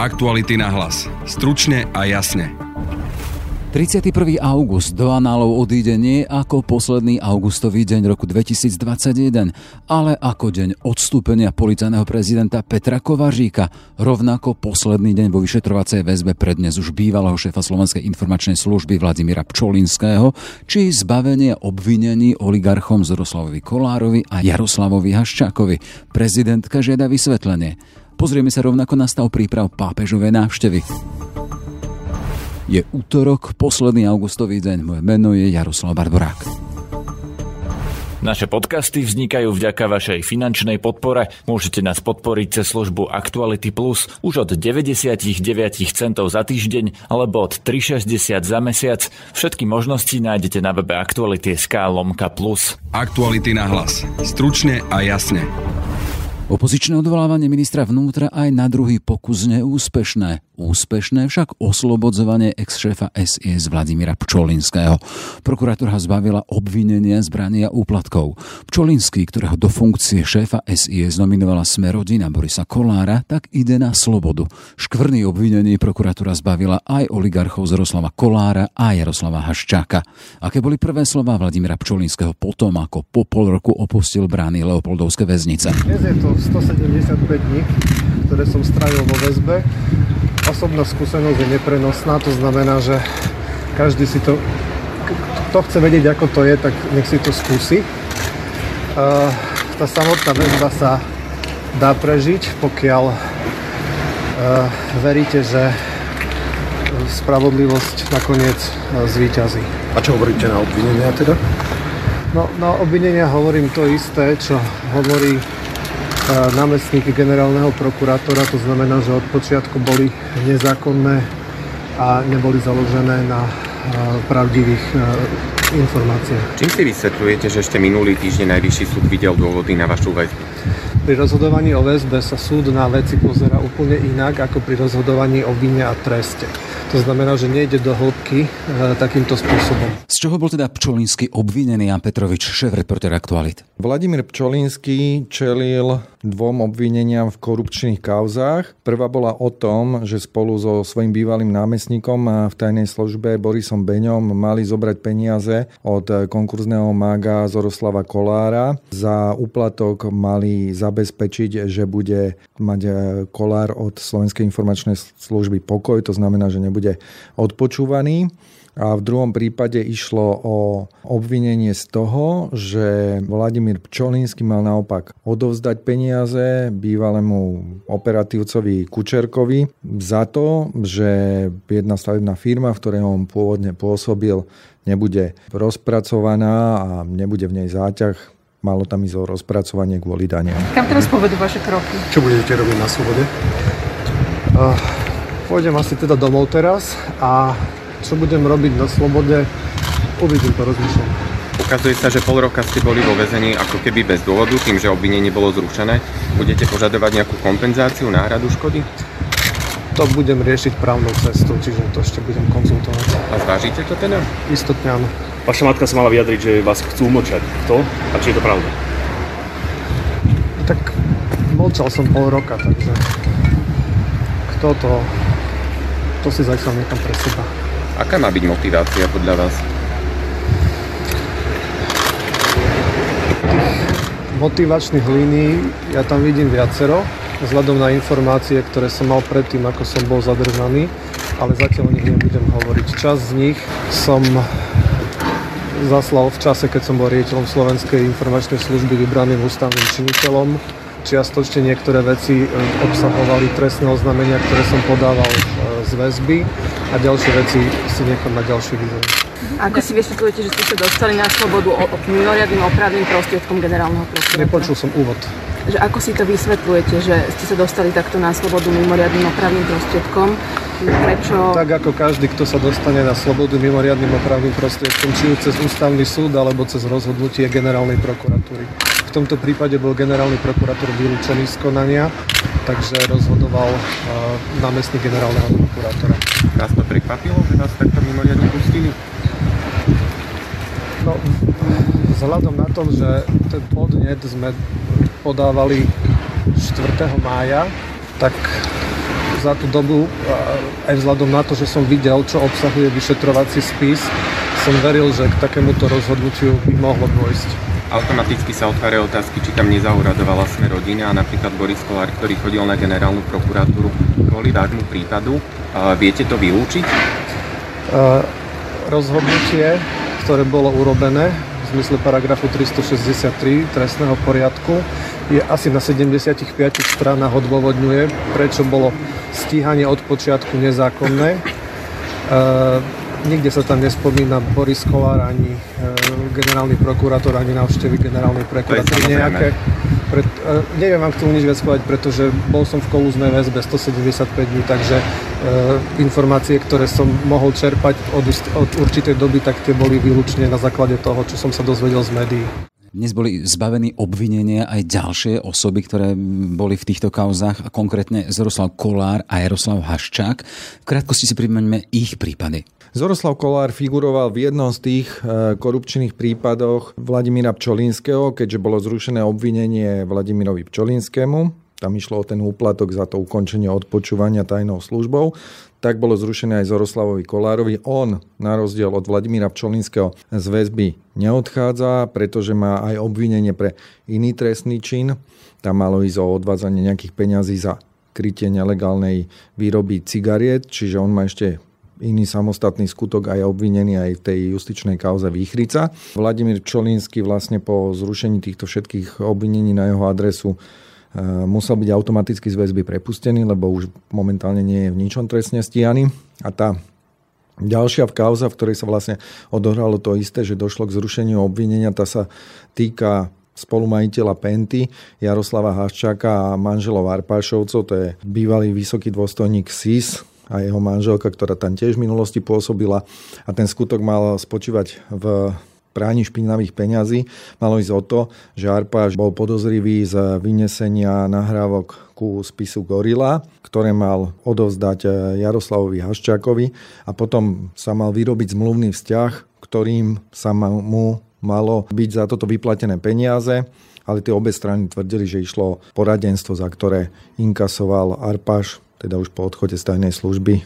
Aktuality na hlas. Stručne a jasne. 31. august do análov odíde nie ako posledný augustový deň roku 2021, ale ako deň odstúpenia policajného prezidenta Petra Kovaříka, rovnako posledný deň vo vyšetrovacej väzbe pre dnes už bývalého šéfa Slovenskej informačnej služby Vladimíra Pčolinského, či zbavenie obvinení oligarchom Zoroslavovi Kolárovi a Jaroslavovi Haščákovi. Prezidentka žiada vysvetlenie. Pozrieme sa rovnako na stav príprav pápežovej návštevy. Je útorok, posledný augustový deň. Moje meno je Jaroslav Barborák. Naše podcasty vznikajú vďaka vašej finančnej podpore. Môžete nás podporiť cez službu Actuality Plus už od 99 centov za týždeň alebo od 3,60 za mesiac. Všetky možnosti nájdete na webe Actuality.sk lomka plus. Aktuality na hlas. Stručne a jasne. Opozičné odvolávanie ministra vnútra aj na druhý pokus neúspešné. Úspešné však oslobodzovanie ex-šéfa SIS Vladimíra Pčolinského. Prokuratúra zbavila obvinenia zbrania úplatkov. Pčolinský, ktorého do funkcie šéfa SIS nominovala sme rodina Borisa Kolára, tak ide na slobodu. Škvrný obvinení prokuratúra zbavila aj oligarchov z Roslava Kolára a Jaroslava Haščáka. Aké boli prvé slova Vladimíra Pčolinského potom, ako po pol roku opustil brány Leopoldovské väznice? Je to 175 dní, ktoré som strávil vo väzbe osobná skúsenosť je neprenosná, to znamená, že každý si to, kto chce vedieť, ako to je, tak nech si to skúsi. Tá samotná väzba sa dá prežiť, pokiaľ veríte, že spravodlivosť nakoniec zvíťazí. A čo hovoríte na obvinenia teda? No, na obvinenia hovorím to isté, čo hovorí námestník generálneho prokurátora, to znamená, že od počiatku boli nezákonné a neboli založené na pravdivých informáciách. Čím si vysvetľujete, že ešte minulý týždeň Najvyšší súd videl dôvody na vašu väzbu? Pri rozhodovaní o väzbe sa súd na veci pozera úplne inak ako pri rozhodovaní o vine a treste. To znamená, že nejde do hĺbky e, takýmto spôsobom. Z čoho bol teda Pčolínsky obvinený Jan Petrovič, šéf-reporter Aktualit? Vladimír Pčolínsky čelil dvom obvineniam v korupčných kauzách. Prvá bola o tom, že spolu so svojím bývalým námestníkom v tajnej službe Borisom Beňom mali zobrať peniaze od konkurzného mága Zoroslava Kolára. Za úplatok mali zabezpečiť, že bude mať Kolár od Slovenskej informačnej služby pokoj, to znamená, že nebude bude odpočúvaný. A v druhom prípade išlo o obvinenie z toho, že Vladimír Pčolínsky mal naopak odovzdať peniaze bývalému operatívcovi Kučerkovi za to, že jedna stavebná firma, v ktorej on pôvodne pôsobil, nebude rozpracovaná a nebude v nej záťah malo tam ísť o rozpracovanie kvôli daniam. Kam teraz povedú vaše kroky? Čo budete robiť na slobode? Uh, Pôjdem asi teda domov teraz a čo budem robiť na slobode, uvidím to, rozmýšľam. Ukazuje sa, že pol roka ste boli vo väzení ako keby bez dôvodu, tým, že obvinenie bolo zrušené. Budete požadovať nejakú kompenzáciu, náhradu škody? To budem riešiť právnou cestou, čiže to ešte budem konzultovať. A zvážite to teda? Istotne áno. Vaša matka sa mala vyjadriť, že vás chcú umlčať. To? A či je to pravda? Tak mlčal som pol roka, takže kto to to si zatiaľ nechám pre seba. Aká má byť motivácia podľa vás? Motivačných línií ja tam vidím viacero, vzhľadom na informácie, ktoré som mal predtým, ako som bol zadržaný, ale zatiaľ o nich nebudem hovoriť. Čas z nich som zaslal v čase, keď som bol riaditeľom Slovenskej informačnej služby vybraným ústavným činiteľom čiastočne niektoré veci e, obsahovali trestné oznámenia, ktoré som podával e, z väzby a ďalšie veci si nechám na ďalší vývoj. Ako si vysvetľujete, že ste sa dostali na slobodu mimoriadným opravným prostriedkom generálneho prokurátora? Nepočul som úvod. Že ako si to vysvetľujete, že ste sa dostali takto na slobodu mimoriadným opravným prostriedkom? Prečo? Tak ako každý, kto sa dostane na slobodu mimoriadným opravným prostriedkom, či už cez ústavný súd alebo cez rozhodnutie generálnej prokuratúry. V tomto prípade bol generálny prokurátor vylúčený z konania, takže rozhodoval uh, námestník generálneho prokurátora. Vás to prekvapilo, že vás takto mimoriadne pustili? No, vzhľadom na to, že ten podnet sme podávali 4. mája, tak za tú dobu, aj vzhľadom na to, že som videl, čo obsahuje vyšetrovací spis, som veril, že k takémuto rozhodnutiu by mohlo dôjsť. Automaticky sa otvárajú otázky, či tam nezauradovala sme rodina a napríklad Boris Kolár, ktorý chodil na generálnu prokuratúru kvôli vášmu prípadu. Viete to vylúčiť? Rozhodnutie, ktoré bolo urobené v zmysle paragrafu 363 trestného poriadku, je asi na 75 stranách odôvodňuje, prečo bolo stíhanie od počiatku nezákonné. Nikde sa tam nespomína Boris Kolár ani e, generálny prokurátor, ani návštevy generálnej prokuratúry nejaké. Pred, e, neviem vám k tomu nič viac povedať, pretože bol som v kolúznej väzbe 175 dní, takže e, informácie, ktoré som mohol čerpať od, od určitej doby, tak tie boli výlučne na základe toho, čo som sa dozvedel z médií. Dnes boli zbavení obvinenia aj ďalšie osoby, ktoré boli v týchto kauzách, a konkrétne Zoroslav Kolár a Jaroslav Haščák. V krátkosti si pripomeňme ich prípady. Zoroslav Kolár figuroval v jednom z tých e, korupčných prípadoch Vladimíra Pčolínskeho, keďže bolo zrušené obvinenie Vladimirovi Pčolínskému. Tam išlo o ten úplatok za to ukončenie odpočúvania tajnou službou. Tak bolo zrušené aj Zoroslavovi Kolárovi. On, na rozdiel od Vladimíra Pčolínskeho, z väzby neodchádza, pretože má aj obvinenie pre iný trestný čin. Tam malo ísť o odvádzanie nejakých peňazí za krytie nelegálnej výroby cigariet, čiže on má ešte iný samostatný skutok aj obvinený aj v tej justičnej kauze Výchrica. Vladimír Čolínsky vlastne po zrušení týchto všetkých obvinení na jeho adresu e, musel byť automaticky z väzby prepustený, lebo už momentálne nie je v ničom trestne stíhaný. A tá ďalšia v kauza, v ktorej sa vlastne odohralo to isté, že došlo k zrušeniu obvinenia, tá sa týka spolumajiteľa Penty, Jaroslava Haščáka a manželov Arpášovcov, to je bývalý vysoký dôstojník SIS, a jeho manželka, ktorá tam tiež v minulosti pôsobila a ten skutok mal spočívať v práni špinavých peňazí. Malo ísť o to, že Arpáš bol podozrivý z vynesenia nahrávok ku spisu Gorila, ktoré mal odovzdať Jaroslavovi Haščákovi a potom sa mal vyrobiť zmluvný vzťah, ktorým sa mu malo byť za toto vyplatené peniaze ale tie obe strany tvrdili, že išlo poradenstvo, za ktoré inkasoval Arpáš teda už po odchode z tajnej služby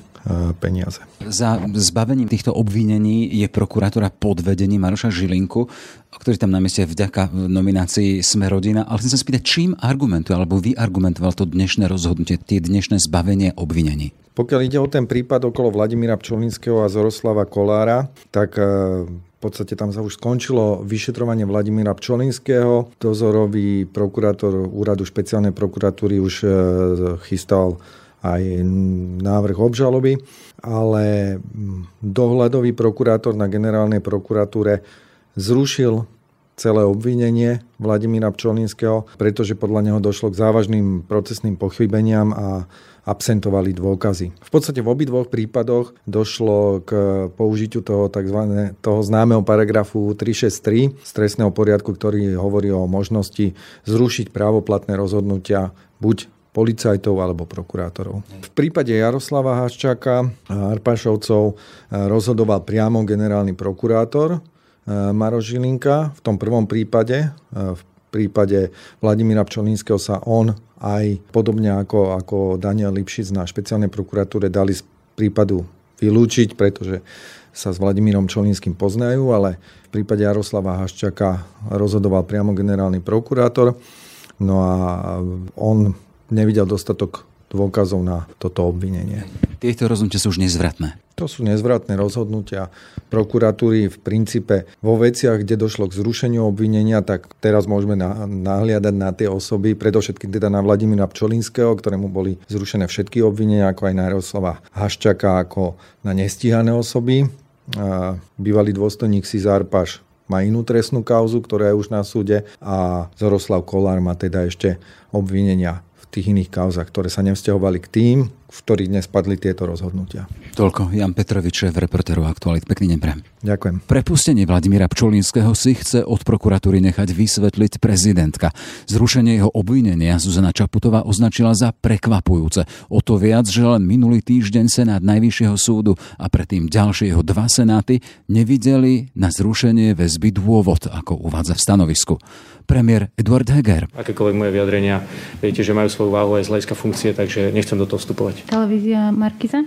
peniaze. Za zbavením týchto obvinení je prokurátora pod vedením Maroša Žilinku, ktorý tam na mieste vďaka nominácii Sme rodina. Ale chcem sa spýtať, čím argumentuje, alebo vy argumentoval to dnešné rozhodnutie, tie dnešné zbavenie obvinení? Pokiaľ ide o ten prípad okolo Vladimíra Pčolinského a Zoroslava Kolára, tak e, v podstate tam sa už skončilo vyšetrovanie Vladimíra Pčolinského. Dozorový prokurátor úradu špeciálnej prokuratúry už e, chystal aj návrh obžaloby, ale dohľadový prokurátor na generálnej prokuratúre zrušil celé obvinenie Vladimíra Pčolinského, pretože podľa neho došlo k závažným procesným pochybeniam a absentovali dôkazy. V podstate v obidvoch prípadoch došlo k použitiu toho tzv. toho známeho paragrafu 363 z trestného poriadku, ktorý hovorí o možnosti zrušiť právoplatné rozhodnutia buď policajtov alebo prokurátorov. V prípade Jaroslava Haščáka a Arpašovcov eh, rozhodoval priamo generálny prokurátor eh, Maro Žilinka. V tom prvom prípade, eh, v prípade Vladimíra Pčolínskeho sa on aj podobne ako, ako Daniel Lipšic na špeciálnej prokuratúre dali z prípadu vylúčiť, pretože sa s Vladimírom Čolínským poznajú, ale v prípade Jaroslava Haščaka rozhodoval priamo generálny prokurátor. No a on nevidel dostatok dôkazov na toto obvinenie. Tieto rozhodnutia sú už nezvratné. To sú nezvratné rozhodnutia prokuratúry v princípe vo veciach, kde došlo k zrušeniu obvinenia, tak teraz môžeme nahliadať na tie osoby, predovšetkým teda na Vladimíra Pčolinského, ktorému boli zrušené všetky obvinenia, ako aj na Jaroslava Haščaka, ako na nestíhané osoby. Bývalý dôstojník Cizár Paš má inú trestnú kauzu, ktorá je už na súde a Zoroslav Kolár má teda ešte obvinenia tých iných kauzach, ktoré sa nevzťahovali k tým, v ktorých dnes padli tieto rozhodnutia. Toľko Jan Petrovič, šéf reportérov Aktualit. Pekný deň pre. Ďakujem. Prepustenie Vladimíra Pčolínskeho si chce od prokuratúry nechať vysvetliť prezidentka. Zrušenie jeho obvinenia Zuzana Čaputová označila za prekvapujúce. O to viac, že len minulý týždeň Senát Najvyššieho súdu a predtým ďalšie jeho dva senáty nevideli na zrušenie väzby dôvod, ako uvádza v stanovisku. Premiér Eduard Heger. Akékoľvek moje vyjadrenia, viete, že majú svoju váhu aj z hľadiska funkcie, takže nechcem do toho vstupovať. Televízia Markiza.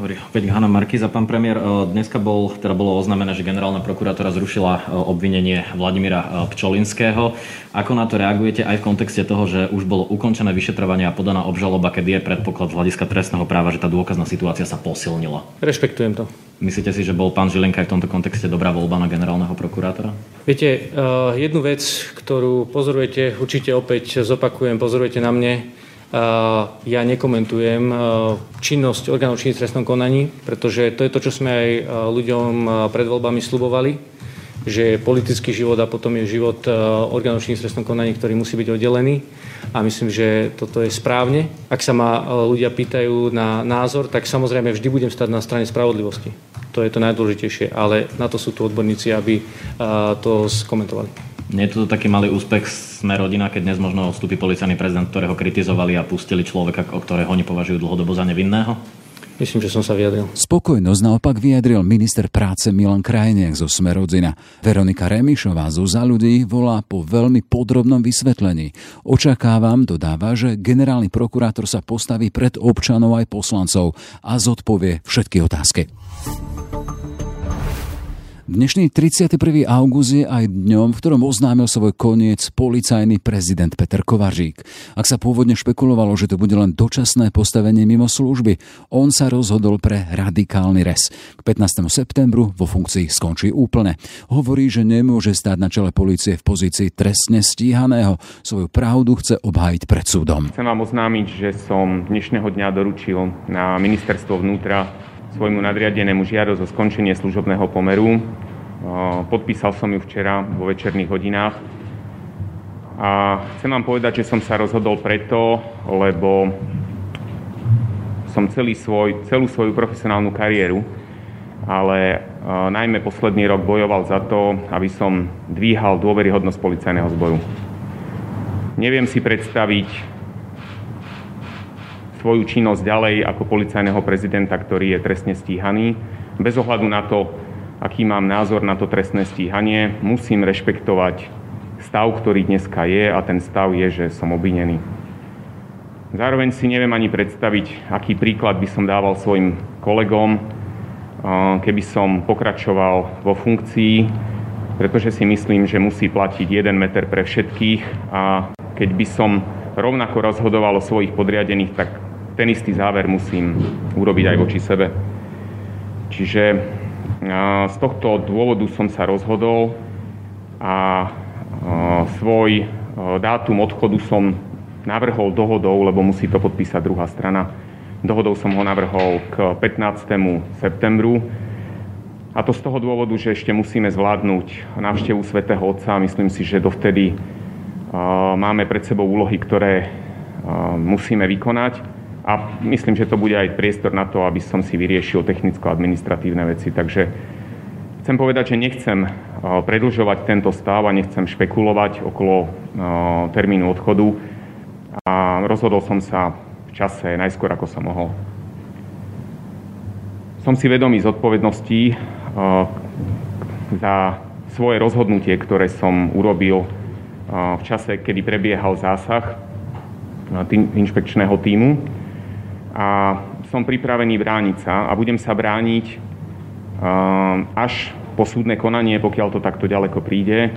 Hovorí opäť Hanna Markiza. Pán premiér, e, dneska bol, teda bolo oznámené, že generálna prokurátora zrušila e, obvinenie Vladimíra e, Pčolinského. Ako na to reagujete aj v kontexte toho, že už bolo ukončené vyšetrovanie a podaná obžaloba, keď je predpoklad z hľadiska trestného práva, že tá dôkazná situácia sa posilnila? Rešpektujem to. Myslíte si, že bol pán Žilinka aj v tomto kontexte dobrá voľba na generálneho prokurátora? Viete, jednu vec, ktorú pozorujete, určite opäť zopakujem, pozorujete na mne, ja nekomentujem činnosť orgánov činných trestnom konaní, pretože to je to, čo sme aj ľuďom pred voľbami slubovali, že politický život a potom je život orgánov činných trestnom konaní, ktorý musí byť oddelený. A myslím, že toto je správne. Ak sa ma ľudia pýtajú na názor, tak samozrejme vždy budem stať na strane spravodlivosti. To je to najdôležitejšie, ale na to sú tu odborníci, aby to skomentovali. Nie je to taký malý úspech sme rodina, keď dnes možno odstúpi policajný prezident, ktorého kritizovali a pustili človeka, o ktorého oni považujú dlhodobo za nevinného? Myslím, že som sa vyjadril. Spokojnosť naopak vyjadril minister práce Milan Krajniak zo Smerodzina. Veronika Remišová zo Za ľudí volá po veľmi podrobnom vysvetlení. Očakávam, dodáva, že generálny prokurátor sa postaví pred občanov aj poslancov a zodpovie všetky otázky. Dnešný 31. august je aj dňom, v ktorom oznámil svoj koniec policajný prezident Peter Kovařík. Ak sa pôvodne špekulovalo, že to bude len dočasné postavenie mimo služby, on sa rozhodol pre radikálny res. K 15. septembru vo funkcii skončí úplne. Hovorí, že nemôže stáť na čele policie v pozícii trestne stíhaného. Svoju pravdu chce obhájiť pred súdom. Chcem vám oznámiť, že som dnešného dňa doručil na ministerstvo vnútra svojmu nadriadenému žiadosť o skončenie služobného pomeru. Podpísal som ju včera vo večerných hodinách. A chcem vám povedať, že som sa rozhodol preto, lebo som celý svoj, celú svoju profesionálnu kariéru, ale najmä posledný rok bojoval za to, aby som dvíhal dôveryhodnosť policajného zboru. Neviem si predstaviť svoju činnosť ďalej ako policajného prezidenta, ktorý je trestne stíhaný. Bez ohľadu na to, aký mám názor na to trestné stíhanie, musím rešpektovať stav, ktorý dneska je a ten stav je, že som obvinený. Zároveň si neviem ani predstaviť, aký príklad by som dával svojim kolegom, keby som pokračoval vo funkcii, pretože si myslím, že musí platiť jeden meter pre všetkých a keď by som rovnako rozhodoval o svojich podriadených, tak ten istý záver musím urobiť aj voči sebe. Čiže z tohto dôvodu som sa rozhodol a svoj dátum odchodu som navrhol dohodou, lebo musí to podpísať druhá strana. Dohodou som ho navrhol k 15. septembru. A to z toho dôvodu, že ešte musíme zvládnuť návštevu svätého Otca. Myslím si, že dovtedy máme pred sebou úlohy, ktoré musíme vykonať a myslím, že to bude aj priestor na to, aby som si vyriešil technicko-administratívne veci. Takže chcem povedať, že nechcem predlžovať tento stav a nechcem špekulovať okolo termínu odchodu a rozhodol som sa v čase najskôr, ako som mohol. Som si vedomý zodpovedností za svoje rozhodnutie, ktoré som urobil v čase, kedy prebiehal zásah inšpekčného týmu a som pripravený brániť sa a budem sa brániť až po súdne konanie, pokiaľ to takto ďaleko príde,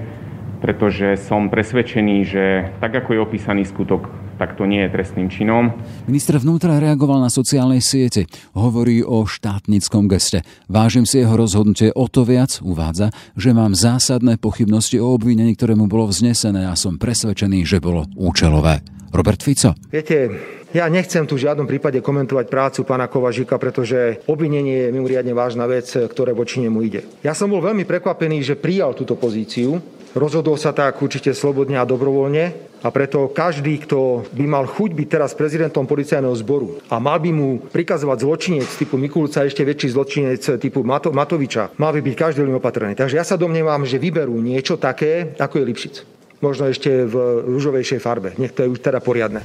pretože som presvedčený, že tak ako je opísaný skutok, tak to nie je trestným činom. Minister vnútra reagoval na sociálnej siete. Hovorí o štátnickom geste. Vážim si jeho rozhodnutie o to viac, uvádza, že mám zásadné pochybnosti o obvinení, ktoré mu bolo vznesené a som presvedčený, že bolo účelové. Robert Fico. Viete, ja nechcem tu v žiadnom prípade komentovať prácu pána Kovažika, pretože obvinenie je mimoriadne vážna vec, ktoré voči nemu ide. Ja som bol veľmi prekvapený, že prijal túto pozíciu. Rozhodol sa tak určite slobodne a dobrovoľne a preto každý, kto by mal chuť byť teraz prezidentom policajného zboru a mal by mu prikazovať zločinec typu Mikulca, ešte väčší zločinec typu Mato, Matoviča, mal by byť každý veľmi opatrný. Takže ja sa domnievam, že vyberú niečo také, ako je Lipšic. Možno ešte v rúžovejšej farbe. Nech to je už teda poriadne.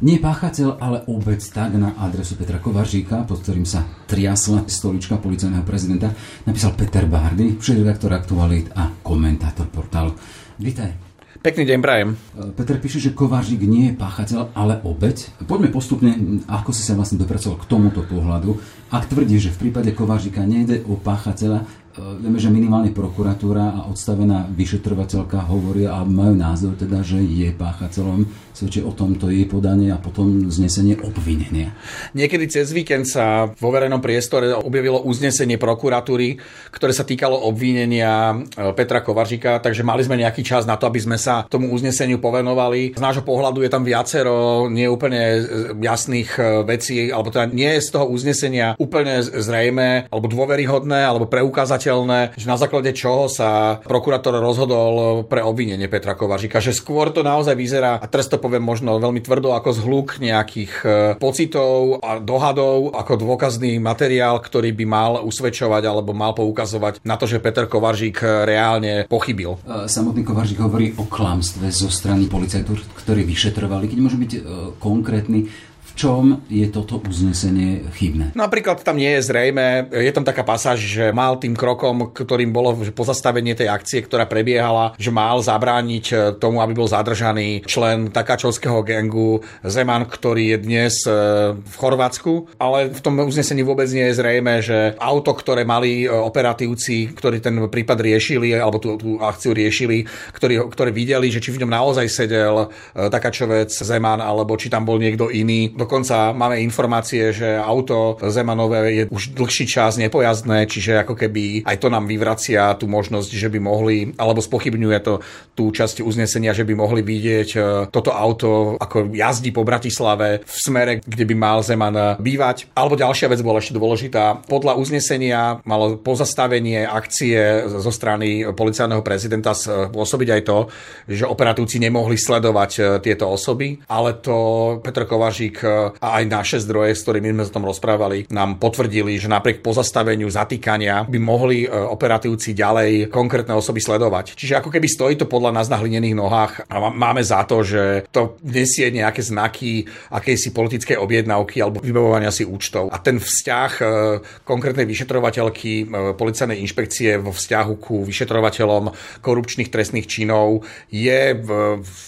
Nie páchateľ, ale obec tak na adresu Petra Kovaržíka, pod ktorým sa triasla stolička policajného prezidenta, napísal Peter Bárdy, šéf-redaktor Aktualit a komentátor portálu. Vítaj. Pekný deň, prajem. Peter píše, že Kovážik nie je páchateľ, ale obeď. Poďme postupne, ako si sa vlastne dopracoval k tomuto pohľadu. Ak tvrdí, že v prípade Kovážika nejde o páchateľa, E, vieme, že minimálne prokuratúra a odstavená vyšetrovateľka hovoria a majú názor teda, že je páchateľom, svedčí o tomto jej podanie a potom znesenie obvinenia. Niekedy cez víkend sa vo verejnom priestore objavilo uznesenie prokuratúry, ktoré sa týkalo obvinenia e, Petra Kovaržika, takže mali sme nejaký čas na to, aby sme sa tomu uzneseniu povenovali. Z nášho pohľadu je tam viacero neúplne jasných e, vecí, alebo teda nie je z toho uznesenia úplne zrejme, alebo dôveryhodné, alebo preukázať neuveriteľné, že na základe čoho sa prokurátor rozhodol pre obvinenie Petra Kovažika, že skôr to naozaj vyzerá, a teraz to poviem možno veľmi tvrdo, ako zhluk nejakých e, pocitov a dohadov, ako dôkazný materiál, ktorý by mal usvedčovať alebo mal poukazovať na to, že Peter Kovažik reálne pochybil. E, samotný Kovažik hovorí o klamstve zo strany policajtov, ktorí vyšetrovali. Keď môže byť e, konkrétny, čom je toto uznesenie chybné? Napríklad tam nie je zrejme, je tam taká pasáž, že mal tým krokom, ktorým bolo pozastavenie tej akcie, ktorá prebiehala, že mal zabrániť e, tomu, aby bol zadržaný člen takáčovského gengu Zeman, ktorý je dnes e, v Chorvátsku, ale v tom uznesení vôbec nie je zrejme, že auto, ktoré mali e, operatívci, ktorí ten prípad riešili, alebo tú, tú akciu riešili, ktorí, ktorí videli, že či v ňom naozaj sedel takáčovec Zeman, alebo či tam bol niekto iný, Dokonca máme informácie, že auto Zemanové je už dlhší čas nepojazdné, čiže ako keby aj to nám vyvracia tú možnosť, že by mohli, alebo spochybňuje to tú časť uznesenia, že by mohli vidieť e, toto auto, ako jazdí po Bratislave v smere, kde by mal Zeman bývať. Alebo ďalšia vec bola ešte dôležitá. Podľa uznesenia malo pozastavenie akcie zo strany policajného prezidenta spôsobiť aj to, že operatívci nemohli sledovať e, tieto osoby, ale to Petr Kovažík e, a aj naše zdroje, s ktorými sme sa tom rozprávali, nám potvrdili, že napriek pozastaveniu zatýkania by mohli e, operatívci ďalej konkrétne osoby sledovať. Čiže ako keby stojí to podľa nás na hlinených nohách a máme za to, že to nesie nejaké znaky akejsi politickej objednávky alebo vybavovania si účtov. A ten vzťah e, konkrétnej vyšetrovateľky e, policajnej inšpekcie vo vzťahu ku vyšetrovateľom korupčných trestných činov je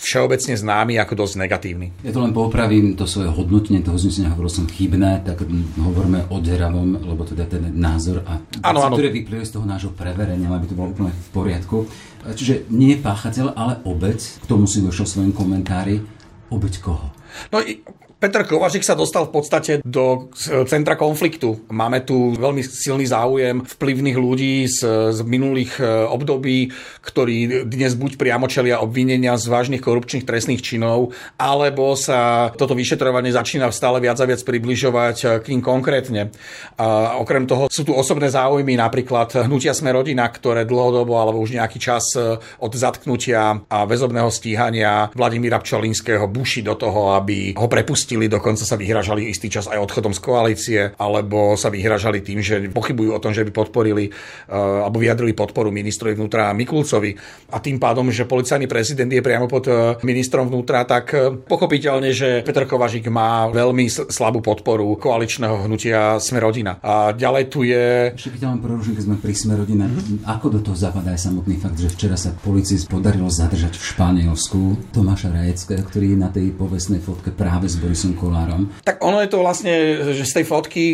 všeobecne známy ako dosť negatívny. Ja to len popravím to svoje hodnoty hodnotenie toho uznesenia hovoril som chybné, tak hovoríme o deravom, lebo teda ten názor a ano, ano. ktoré vyplývajú z toho nášho preverenia, aby to bolo úplne v poriadku. Čiže nie páchateľ, ale obec, k tomu si došiel svojom komentári, obeď koho? No Peter Kovažik sa dostal v podstate do centra konfliktu. Máme tu veľmi silný záujem vplyvných ľudí z, z minulých e, období, ktorí dnes buď priamo čelia obvinenia z vážnych korupčných trestných činov, alebo sa toto vyšetrovanie začína stále viac a viac približovať e, k ním konkrétne. A okrem toho sú tu osobné záujmy, napríklad hnutia Sme rodina, ktoré dlhodobo alebo už nejaký čas e, od zatknutia a väzobného stíhania Vladimíra Pčolinského buši do toho, aby ho prepustili prepustili, dokonca sa vyhražali istý čas aj odchodom z koalície, alebo sa vyhražali tým, že pochybujú o tom, že by podporili uh, alebo vyjadrili podporu ministrovi vnútra Mikulcovi. A tým pádom, že policajný prezident je priamo pod uh, ministrom vnútra, tak uh, pochopiteľne, že Petr Kovažik má veľmi slabú podporu koaličného hnutia Sme rodina. A ďalej tu je... Ešte keď keď sme pri Sme rodina, mm-hmm. ako do toho zapadá aj samotný fakt, že včera sa policii podarilo zadržať v Španielsku Tomáša Rajeckého, ktorý je na tej povestnej fotke práve s Borisom Borisom Kolárom. Tak ono je to vlastne, že z tej fotky,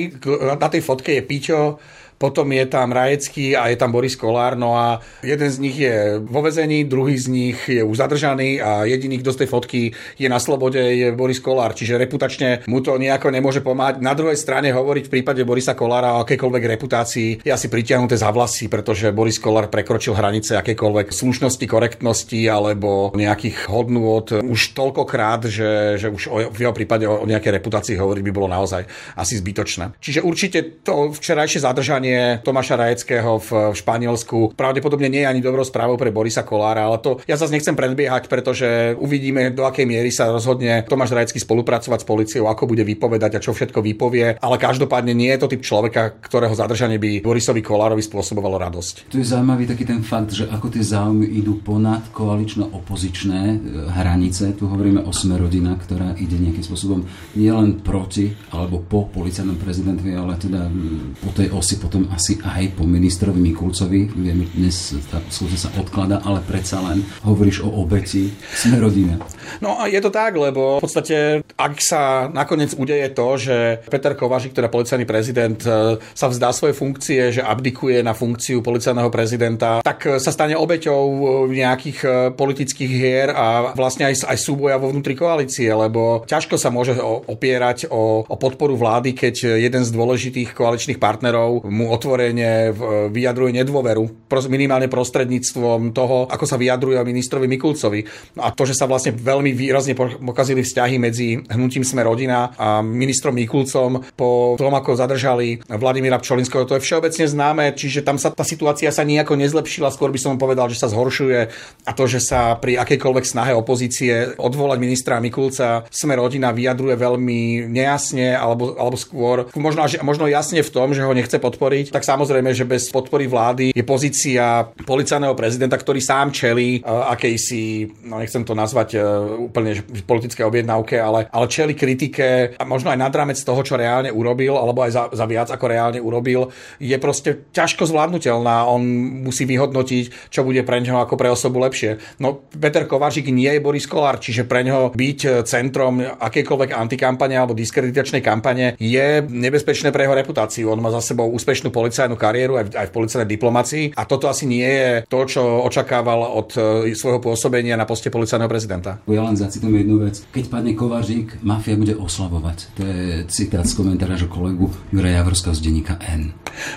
na tej fotke je Piťo, potom je tam Rajecký a je tam Boris Kolár, no a jeden z nich je vo vezení, druhý z nich je už zadržaný a jediný, kto z tej fotky je na slobode, je Boris Kolár, čiže reputačne mu to nejako nemôže pomáhať. Na druhej strane hovoriť v prípade Borisa Kolára o akejkoľvek reputácii je asi pritiahnuté za vlasy, pretože Boris Kolár prekročil hranice akékoľvek slušnosti, korektnosti alebo nejakých hodnôt už toľkokrát, že, že už o, v jeho prípade o, o nejakej reputácii hovoriť by bolo naozaj asi zbytočné. Čiže určite to včerajšie zadržanie zranenie Tomáša Rajeckého v, Španielsku pravdepodobne nie je ani dobrou správou pre Borisa Kolára, ale to ja zase nechcem predbiehať, pretože uvidíme, do akej miery sa rozhodne Tomáš Rajecký spolupracovať s policiou, ako bude vypovedať a čo všetko vypovie, ale každopádne nie je to typ človeka, ktorého zadržanie by Borisovi Kolárovi spôsobovalo radosť. Tu je zaujímavý taký ten fakt, že ako tie záujmy idú ponad koalično-opozičné e, hranice. Tu hovoríme o sme rodina, ktorá ide nejakým spôsobom nielen proti alebo po policajnom prezidentovi, ale teda po tej osi, po tom potom asi aj po ministrovi Mikulcovi. Vieme, dnes tá skúsa sa odklada, ale predsa len hovoríš o obeti. Sme rodina. No a je to tak, lebo v podstate, ak sa nakoniec udeje to, že Peter Kovažik, teda policajný prezident, e, sa vzdá svoje funkcie, že abdikuje na funkciu policajného prezidenta, tak sa stane obeťou nejakých e, politických hier a vlastne aj, aj súboja vo vnútri koalície, lebo ťažko sa môže opierať o, o podporu vlády, keď jeden z dôležitých koaličných partnerov mu otvorene vyjadruje nedôveru, minimálne prostredníctvom toho, ako sa vyjadruje ministrovi Mikulcovi. A to, že sa vlastne veľmi výrazne pokazili vzťahy medzi hnutím Sme rodina a ministrom Mikulcom po tom, ako zadržali Vladimíra Pčolinského, to je všeobecne známe, čiže tam sa tá situácia sa nejako nezlepšila, skôr by som povedal, že sa zhoršuje a to, že sa pri akejkoľvek snahe opozície odvolať ministra Mikulca Sme rodina vyjadruje veľmi nejasne alebo, alebo skôr možno, možno jasne v tom, že ho nechce podporiť, tak samozrejme, že bez podpory vlády je pozícia policajného prezidenta, ktorý sám čelí uh, akejsi, no nechcem to nazvať uh, úplne politické objednávke, ale, ale čeli kritike a možno aj nad toho, čo reálne urobil, alebo aj za, za viac ako reálne urobil, je proste ťažko zvládnutelná. On musí vyhodnotiť, čo bude pre neho ako pre osobu lepšie. No Peter Kováčik nie je Boris Kolár, čiže pre neho byť centrom akejkoľvek antikampane alebo diskreditačnej kampane je nebezpečné pre jeho reputáciu. On má za sebou úspešnú policajnú kariéru aj v, aj v policajnej diplomácii a toto asi nie je to, čo očakával od e, svojho pôsobenia na poste policajného prezidenta. Ja len zacitujem jednu vec. Keď padne Kováčik, mafia bude oslavovať. To je citát z komentára kolegu Juraja Javorského z denníka N.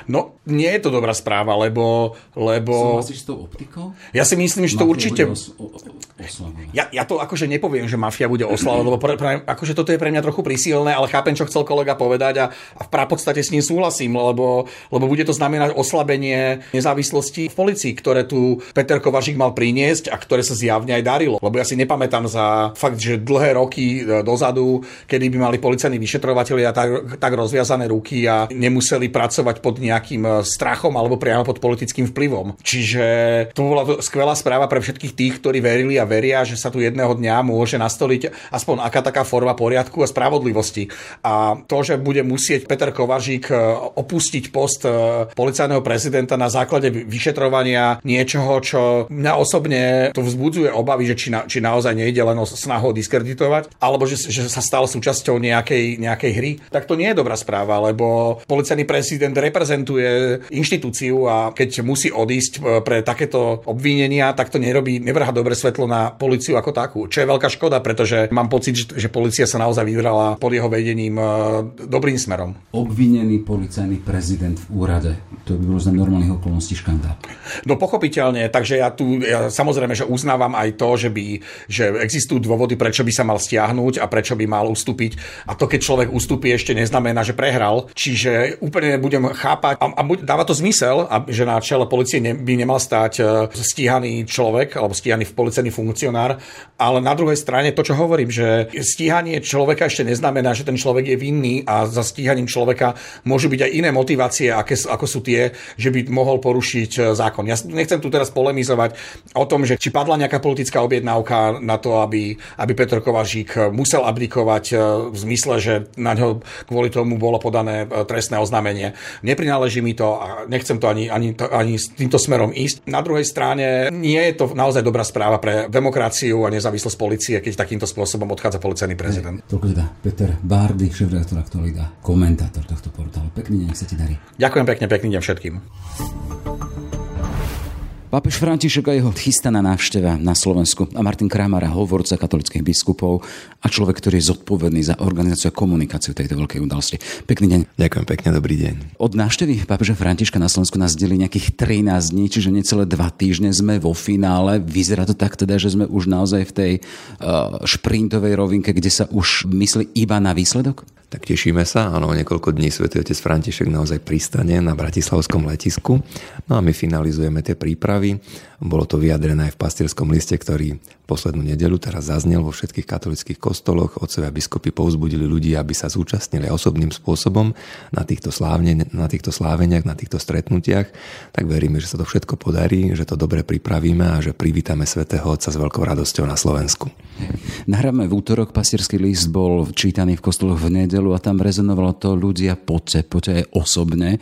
No, nie je to dobrá správa, lebo... lebo... Súhlasíš s tou optikou? Ja si myslím, že to určite... Os- ja, ja to akože nepoviem, že mafia bude oslavovať, lebo pre, pre, akože toto je pre mňa trochu prísilné, ale chápem, čo chcel kolega povedať a, a v podstate s ním súhlasím, lebo, lebo bude to znamenať oslabenie nezávislosti v policii, ktoré tu Peter Kovažík mal priniesť a ktoré sa zjavne aj darilo. Lebo ja si nepamätám za fakt, že dlhé roky e, dozadu, kedy by mali policajní vyšetrovateľia tak, tak rozviazané ruky a nemuseli pracovať pod nejakým strachom alebo priamo pod politickým vplyvom. Čiže to bola skvelá správa pre všetkých tých, ktorí verili a veria, že sa tu jedného dňa môže nastoliť aspoň aká taká forma poriadku a spravodlivosti. A to, že bude musieť Peter Kovažík e, opustiť post e, policajného prezidenta na základe vyšetrovania niečoho, čo mňa osobne to vzbudzuje obavy, že či, na, či naozaj nejde len o snahu diskreditovať, alebo že, že sa stal súčasťou nejakej, nejakej hry, tak to nie je dobrá správa, lebo policajný prezident reprezentuje inštitúciu a keď musí odísť e, pre takéto obvinenia, tak to nerobí, nevrha dobre svetlo na policiu ako takú, čo je veľká škoda, pretože mám pocit, že policia sa naozaj vybrala pod jeho vedením e, dobrým smerom. Obvinený policajný prezident v úrade, to by bolo za normálnych okolností škandál. No pochopiteľne, takže ja tu ja samozrejme, že uznávam aj to, že, by, že existujú dôvody, prečo by sa mal stiahnuť a prečo by mal ustúpiť. A to, keď človek ustúpi, ešte neznamená, že prehral. Čiže úplne budem chápať a, a dáva to zmysel, že na čele policie by nemal stať e, stíhaný človek alebo stíhaný policajný funkcionár, ale na druhej strane to, čo hovorím, že stíhanie človeka ešte neznamená, že ten človek je vinný a za stíhaním človeka môžu byť aj iné motivácie, aké, ako sú tie, že by mohol porušiť e, zákon. Ja nechcem tu teraz polemizovať o tom, že či padla nejaká politická objednávka na to, aby, aby Petr Kovažík musel abdikovať e, v zmysle, že na ňo kvôli tomu bolo podané trestné oznámenie. Neprináleží mi to a nechcem to ani, ani, to, ani s týmto smerom ísť. Na druhej strane nie je to naozaj dobrá správa pre demokraciu a nezávislosť policie, keď takýmto spôsobom odchádza policajný prezident. Toľko teda Peter Bárdy, šéf-redaktor Aktualita, komentátor tohto portálu. Pekný deň, sa ti darí. Ďakujem pekne, pekný deň všetkým. Pápež František a jeho chystaná návšteva na Slovensku a Martin Kramara, hovorca katolických biskupov a človek, ktorý je zodpovedný za organizáciu a komunikáciu tejto veľkej udalosti. Pekný deň. Ďakujem pekne, dobrý deň. Od návštevy pápeža Františka na Slovensku nás delí nejakých 13 dní, čiže necelé dva týždne sme vo finále. Vyzerá to tak teda, že sme už naozaj v tej uh, šprintovej rovinke, kde sa už myslí iba na výsledok? Tak tešíme sa, áno, niekoľko dní svätý otec František naozaj pristane na Bratislavskom letisku. No a my finalizujeme tie prípravy prípravy. Bolo to vyjadrené aj v pastierskom liste, ktorý poslednú nedelu teraz zaznel vo všetkých katolických kostoloch. Otcovia biskupy povzbudili ľudí, aby sa zúčastnili osobným spôsobom na týchto, slávne, na týchto sláveniach, na týchto stretnutiach. Tak veríme, že sa to všetko podarí, že to dobre pripravíme a že privítame svätého Otca s veľkou radosťou na Slovensku. Nahráme v útorok, pastierský list bol čítaný v kostoloch v nedelu a tam rezonovalo to ľudia poďte, poďte aj osobne. E,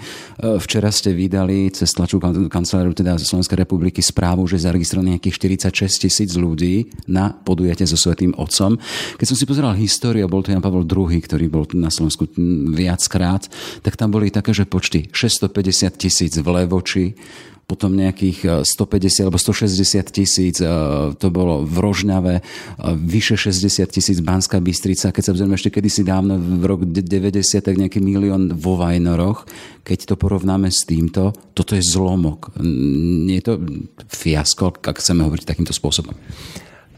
včera ste vydali cez tlačú kanceláriu teda Slovenskej republiky správu, že zaregistrovaných nejakých 46 tisíc ľudí na podujatie so Svetým Otcom. Keď som si pozeral históriu, bol to Jan Pavel II, ktorý bol na Slovensku viackrát, tak tam boli také, že počty 650 tisíc v Levoči, potom nejakých 150 alebo 160 tisíc to bolo v Rožňave, vyše 60 tisíc Banská Bystrica, keď sa vzrieme ešte kedysi dávno v rok 90, tak nejaký milión vo Vajnoroch. Keď to porovnáme s týmto, toto je zlomok. Nie je to fiasko, ak chceme hovoriť takýmto spôsobom.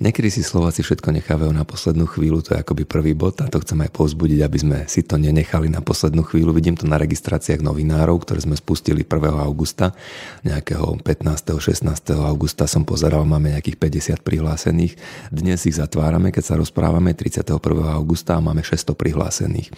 Niekedy si Slováci všetko nechávajú na poslednú chvíľu, to je akoby prvý bod a to chcem aj povzbudiť, aby sme si to nenechali na poslednú chvíľu. Vidím to na registráciách novinárov, ktoré sme spustili 1. augusta, nejakého 15. 16. augusta som pozeral, máme nejakých 50 prihlásených. Dnes ich zatvárame, keď sa rozprávame 31. augusta a máme 600 prihlásených.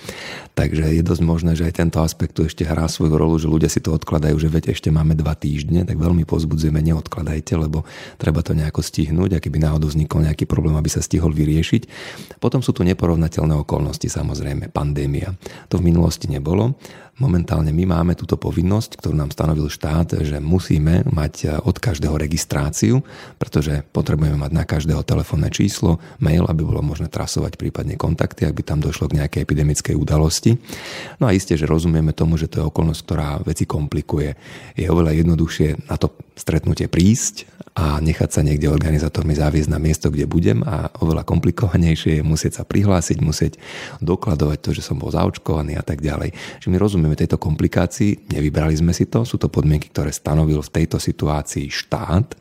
Takže je dosť možné, že aj tento aspekt tu ešte hrá svoju rolu, že ľudia si to odkladajú, že veď ešte máme dva týždne, tak veľmi pozbudzujeme, neodkladajte, lebo treba to nejako stihnúť a keby náhodou vznikol nejaký problém, aby sa stihol vyriešiť. Potom sú tu neporovnateľné okolnosti, samozrejme, pandémia. To v minulosti nebolo. Momentálne my máme túto povinnosť, ktorú nám stanovil štát, že musíme mať od každého registráciu, pretože potrebujeme mať na každého telefónne číslo, mail, aby bolo možné trasovať prípadne kontakty, ak by tam došlo k nejakej epidemickej udalosti. No a isté, že rozumieme tomu, že to je okolnosť, ktorá veci komplikuje. Je oveľa jednoduchšie na to stretnutie prísť a nechať sa niekde organizátormi zaviesť na miesto, kde budem a oveľa komplikovanejšie je musieť sa prihlásiť, musieť dokladovať to, že som bol zaočkovaný a tak ďalej. Čiže my rozumieme tejto komplikácii, nevybrali sme si to, sú to podmienky, ktoré stanovil v tejto situácii štát,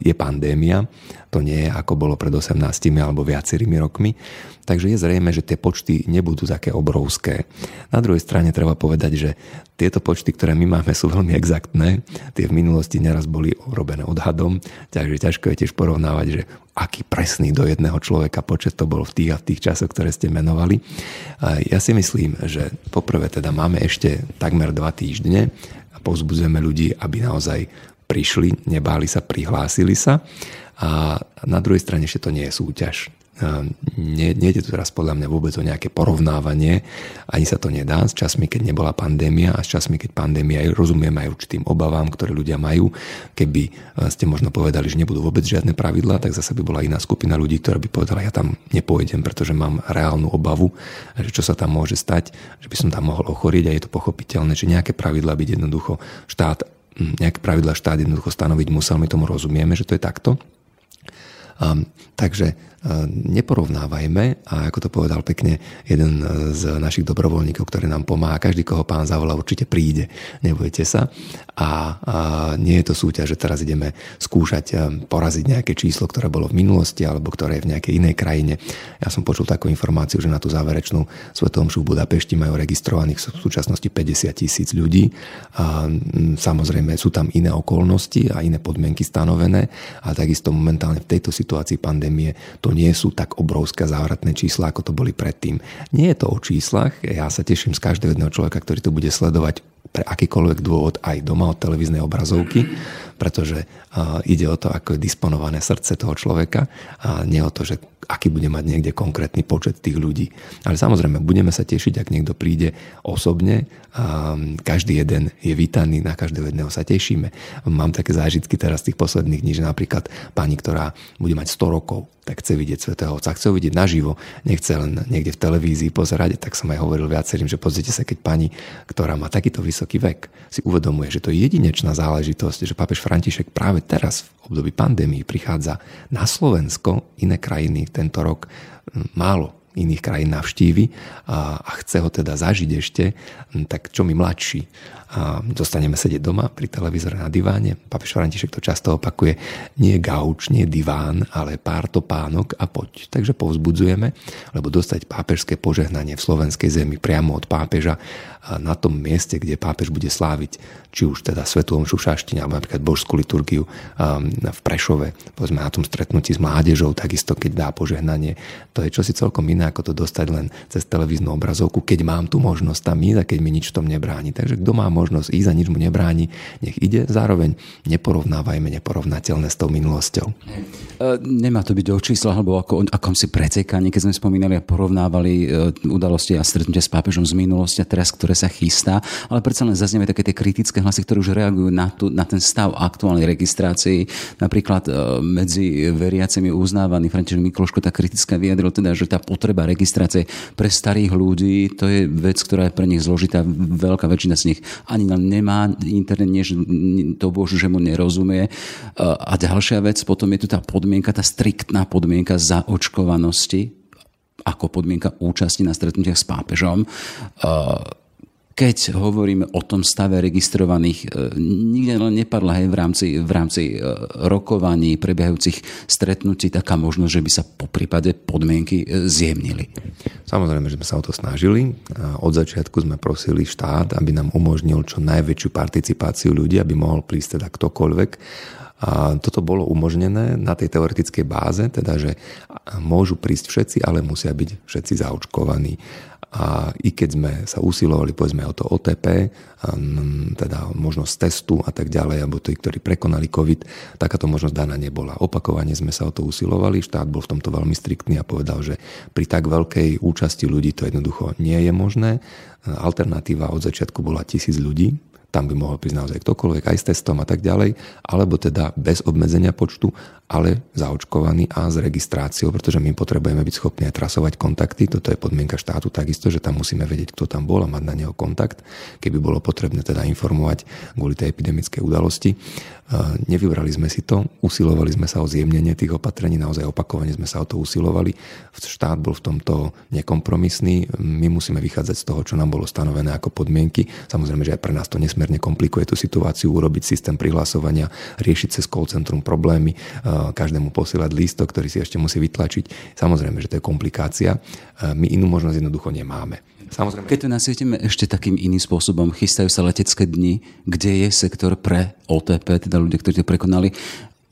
je pandémia, to nie je ako bolo pred 18 alebo viacerými rokmi. Takže je zrejme, že tie počty nebudú také obrovské. Na druhej strane treba povedať, že tieto počty, ktoré my máme, sú veľmi exaktné. Tie v minulosti neraz boli robené odhadom, takže ťažko je tiež porovnávať, že aký presný do jedného človeka počet to bol v tých a v tých časoch, ktoré ste menovali. Ja si myslím, že poprvé teda máme ešte takmer dva týždne a povzbudzujeme ľudí, aby naozaj prišli, nebáli sa, prihlásili sa. A na druhej strane ešte to nie je súťaž. Nie, nie je to teraz podľa mňa vôbec o nejaké porovnávanie, ani sa to nedá s časmi, keď nebola pandémia a s časmi, keď pandémia rozumiem aj určitým obavám, ktoré ľudia majú. Keby e, ste možno povedali, že nebudú vôbec žiadne pravidlá, tak zase by bola iná skupina ľudí, ktorá by povedala, ja tam nepôjdem, pretože mám reálnu obavu, že čo sa tam môže stať, že by som tam mohol ochorieť a je to pochopiteľné, že nejaké pravidlá byť jednoducho štát nejaké pravidla štát jednoducho stanoviť musel, my tomu rozumieme, že to je takto. Um, takže neporovnávajme a ako to povedal pekne jeden z našich dobrovoľníkov, ktorý nám pomáha, každý, koho pán zavolá, určite príde, nebojte sa. A, a nie je to súťaž, že teraz ideme skúšať poraziť nejaké číslo, ktoré bolo v minulosti alebo ktoré je v nejakej inej krajine. Ja som počul takú informáciu, že na tú záverečnú Svetom v Budapešti majú registrovaných v súčasnosti 50 tisíc ľudí. A, samozrejme sú tam iné okolnosti a iné podmienky stanovené, ale takisto momentálne v tejto situácii pandémie to nie sú tak obrovské závratné čísla, ako to boli predtým. Nie je to o číslach, ja sa teším z každého jedného človeka, ktorý to bude sledovať pre akýkoľvek dôvod aj doma od televíznej obrazovky, pretože ide o to, ako je disponované srdce toho človeka a nie o to, že aký bude mať niekde konkrétny počet tých ľudí. Ale samozrejme, budeme sa tešiť, ak niekto príde osobne. Každý jeden je vítaný, na každého jedného sa tešíme. Mám také zážitky teraz z tých posledných dní, že napríklad pani, ktorá bude mať 100 rokov, tak chce vidieť Svetého Otca, chce ho vidieť naživo, nechce len niekde v televízii pozerať, tak som aj hovoril viacerým, že pozrite sa, keď pani, ktorá má takýto vysoký vek, si uvedomuje, že to je jedinečná záležitosť, že pápež František práve teraz v období pandémii prichádza na Slovensko, iné krajiny tento rok málo iných krajín navštívi a, a chce ho teda zažiť ešte, tak čo mi mladší a dostaneme sedieť doma pri televízore na diváne. Papež František to často opakuje, nie gauč, nie diván, ale pár topánok a poď. Takže povzbudzujeme, lebo dostať pápežské požehnanie v slovenskej zemi priamo od pápeža na tom mieste, kde pápež bude sláviť či už teda Svetu Omšu Šaštine, alebo napríklad Božskú liturgiu v Prešove, povedzme na tom stretnutí s mládežou, takisto keď dá požehnanie. To je čosi celkom iné, ako to dostať len cez televíznu obrazovku, keď mám tu možnosť tam ísť a keď mi nič v tom nebráni. Takže kto má možnosť ísť a nič mu nebráni, nech ide. Zároveň neporovnávajme neporovnateľné s tou minulosťou. E, nemá to byť o číslach, alebo ako akom si precekaní, keď sme spomínali a porovnávali e, udalosti a stretnutia s pápežom z minulosti a teraz, ktoré sa chystá, ale predsa len zaznieme také tie kritické hlasy, ktoré už reagujú na, tu, na ten stav aktuálnej registrácii. Napríklad e, medzi veriacimi uznávaný František Mikloško tak kritické vyjadril teda, že tá potreba registrácie pre starých ľudí, to je vec, ktorá je pre nich zložitá. Veľká väčšina z nich ani nemá internet, nie, to božu, že mu nerozumie. A ďalšia vec, potom je tu tá podmienka, tá striktná podmienka zaočkovanosti ako podmienka účasti na stretnutiach s pápežom keď hovoríme o tom stave registrovaných, e, nikde len nepadla hej, v rámci, v rámci e, rokovaní, prebiehajúcich stretnutí taká možnosť, že by sa po prípade podmienky e, zjemnili. Samozrejme, že sme sa o to snažili. Od začiatku sme prosili štát, aby nám umožnil čo najväčšiu participáciu ľudí, aby mohol prísť teda ktokoľvek. A toto bolo umožnené na tej teoretickej báze, teda že môžu prísť všetci, ale musia byť všetci zaočkovaní. A i keď sme sa usilovali povedzme o to OTP, teda možnosť testu a tak ďalej, alebo tí, ktorí prekonali COVID, takáto možnosť daná nebola. Opakovane sme sa o to usilovali, štát bol v tomto veľmi striktný a povedal, že pri tak veľkej účasti ľudí to jednoducho nie je možné. Alternatíva od začiatku bola tisíc ľudí, tam by mohol prísť naozaj ktokoľvek aj s testom a tak ďalej, alebo teda bez obmedzenia počtu, ale zaočkovaný a s registráciou, pretože my potrebujeme byť schopní aj trasovať kontakty. Toto je podmienka štátu takisto, že tam musíme vedieť, kto tam bol a mať na neho kontakt, keby bolo potrebné teda informovať kvôli tej epidemickej udalosti. Nevybrali sme si to, usilovali sme sa o zjemnenie tých opatrení, naozaj opakovane sme sa o to usilovali. Štát bol v tomto nekompromisný, my musíme vychádzať z toho, čo nám bolo stanovené ako podmienky. Samozrejme, že aj pre nás to nesmierne komplikuje tú situáciu, urobiť systém prihlasovania, riešiť cez call centrum problémy, každému posielať lístok, ktorý si ešte musí vytlačiť. Samozrejme, že to je komplikácia. My inú možnosť jednoducho nemáme. Samozrejme. Keď to nasvietime ešte takým iným spôsobom, chystajú sa letecké dni, kde je sektor pre OTP, teda ľudia, ktorí to prekonali.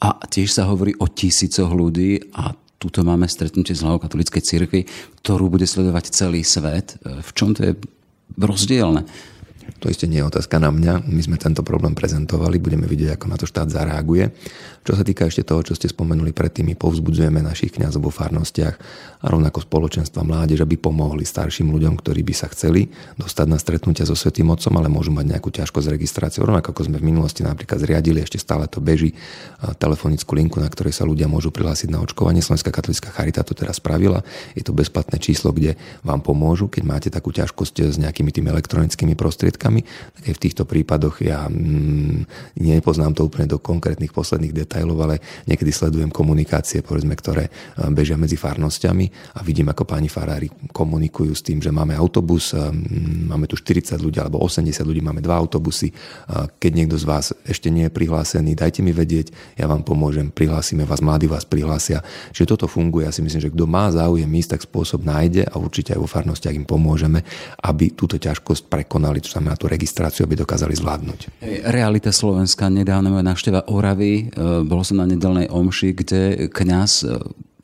A tiež sa hovorí o tisícoch ľudí a tuto máme stretnutie z hlavou katolíckej cirkvi, ktorú bude sledovať celý svet. V čom to je rozdielne? To isté nie je otázka na mňa. My sme tento problém prezentovali, budeme vidieť, ako na to štát zareaguje. Čo sa týka ešte toho, čo ste spomenuli predtým, my povzbudzujeme našich kňazov vo farnostiach a rovnako spoločenstva mládež, aby pomohli starším ľuďom, ktorí by sa chceli dostať na stretnutia so Svetým Otcom, ale môžu mať nejakú ťažkosť s registráciou. Rovnako ako sme v minulosti napríklad zriadili, ešte stále to beží, telefonickú linku, na ktorej sa ľudia môžu prihlásiť na očkovanie. Slovenská katolická charita to teraz spravila. Je to bezplatné číslo, kde vám pomôžu, keď máte takú ťažkosť s nejakými tými elektronickými prostriedkami. Tak aj v týchto prípadoch ja mm, nepoznám to úplne do konkrétnych posledných detailov, ale niekedy sledujem komunikácie, povedzme, ktoré bežia medzi farnosťami a vidím, ako páni farári komunikujú s tým, že máme autobus, máme tu 40 ľudí alebo 80 ľudí, máme dva autobusy. Keď niekto z vás ešte nie je prihlásený, dajte mi vedieť, ja vám pomôžem, prihlásime vás, mladí vás prihlásia. Čiže toto funguje. Ja si myslím, že kto má záujem ísť, tak spôsob nájde a určite aj vo farnostiach im pomôžeme, aby túto ťažkosť prekonali, čo znamená tú registráciu, aby dokázali zvládnuť. Realita Slovenska, nedávna moja návšteva Oravy, e, bolo som na nedelnej omši, kde kňaz e,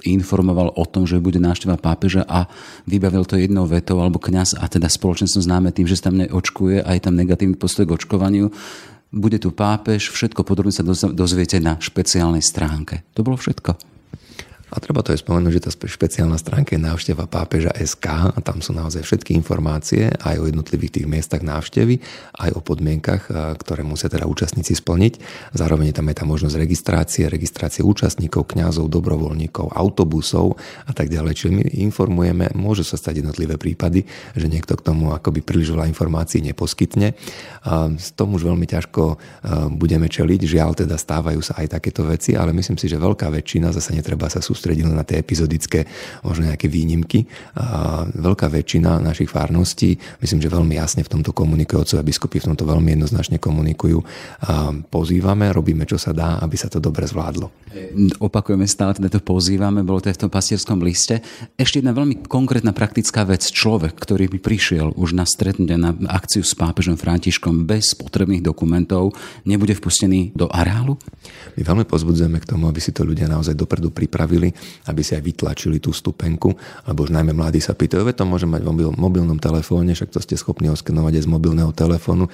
informoval o tom, že bude návšteva pápeža a vybavil to jednou vetou, alebo kňaz a teda spoločenstvo známe tým, že sa tam neočkuje a je tam negatívny postoj k očkovaniu. Bude tu pápež, všetko podrobne sa dozviete na špeciálnej stránke. To bolo všetko. A treba to aj spomenúť, že tá špeciálna stránka je návšteva pápeža SK a tam sú naozaj všetky informácie aj o jednotlivých tých miestach návštevy, aj o podmienkach, ktoré musia teda účastníci splniť. Zároveň je tam aj tá možnosť registrácie, registrácie účastníkov, kňazov, dobrovoľníkov, autobusov a tak ďalej. Čiže my informujeme, môže sa stať jednotlivé prípady, že niekto k tomu akoby príliš veľa informácií neposkytne. A s tom už veľmi ťažko budeme čeliť. Žiaľ, teda stávajú sa aj takéto veci, ale myslím si, že veľká väčšina, zase netreba sa sústrediť sústredili na tie epizodické, možno nejaké výnimky. A veľká väčšina našich farností, myslím, že veľmi jasne v tomto komunikujú, otcovia biskupy v tomto veľmi jednoznačne komunikujú. A pozývame, robíme, čo sa dá, aby sa to dobre zvládlo. Opakujeme stále, teda to pozývame, bolo to aj v tom pastierskom liste. Ešte jedna veľmi konkrétna praktická vec. Človek, ktorý by prišiel už na stretnutie, na akciu s pápežom Františkom bez potrebných dokumentov, nebude vpustený do areálu? My veľmi pozbudzujeme k tomu, aby si to ľudia naozaj dopredu pripravili, aby si aj vytlačili tú stupenku, lebo už najmä mladí sa pýtajú, to môže mať v mobil, mobilnom telefóne, však to ste schopní oskenovať aj z mobilného telefónu.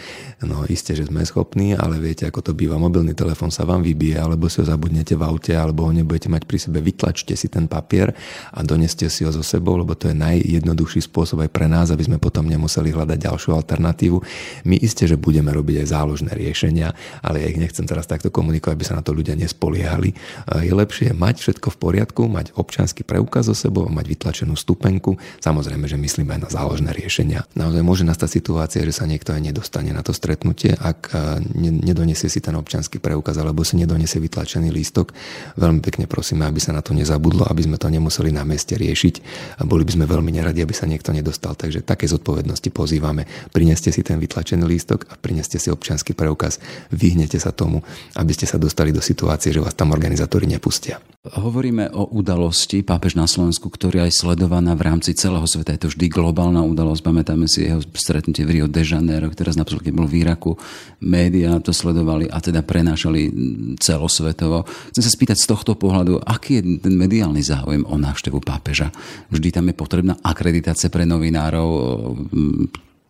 No isté, že sme schopní, ale viete, ako to býva. Mobilný telefón sa vám vybije, alebo si ho zabudnete v aute, alebo ho nebudete mať pri sebe. Vytlačte si ten papier a doneste si ho so sebou, lebo to je najjednoduchší spôsob aj pre nás, aby sme potom nemuseli hľadať ďalšiu alternatívu. My isté, že budeme robiť aj záložné riešenia, ale ja ich nechcem teraz takto komunikovať, aby sa na to ľudia nespoliehali. Je lepšie mať všetko v poriadku, mať občanský preukaz so sebou, mať vytlačenú stupenku. Samozrejme, že myslíme aj na záložné riešenia. Naozaj môže nastať situácia, že sa niekto aj nedostane na to stretnutie, ak e, nedonesie si ten občanský preukaz alebo si nedonesie vytlačený lístok. Veľmi pekne prosíme, aby sa na to nezabudlo, aby sme to nemuseli na mieste riešiť. A boli by sme veľmi neradi, aby sa niekto nedostal. Takže také zodpovednosti pozývame. Prineste si ten vytlačený lístok a prineste si občanský preukaz. Vyhnete sa tomu, aby ste sa dostali do situácie, že vás tam organizátori nepustia. Hovoríme o udalosti pápež na Slovensku, ktorá je sledovaná v rámci celého sveta. Je to vždy globálna udalosť. Pamätáme si jeho stretnutie v Rio de Janeiro, ktoré napríklad, bol v Iraku. Média to sledovali a teda prenášali celosvetovo. Chcem sa spýtať z tohto pohľadu, aký je ten mediálny záujem o návštevu pápeža? Vždy tam je potrebná akreditácia pre novinárov.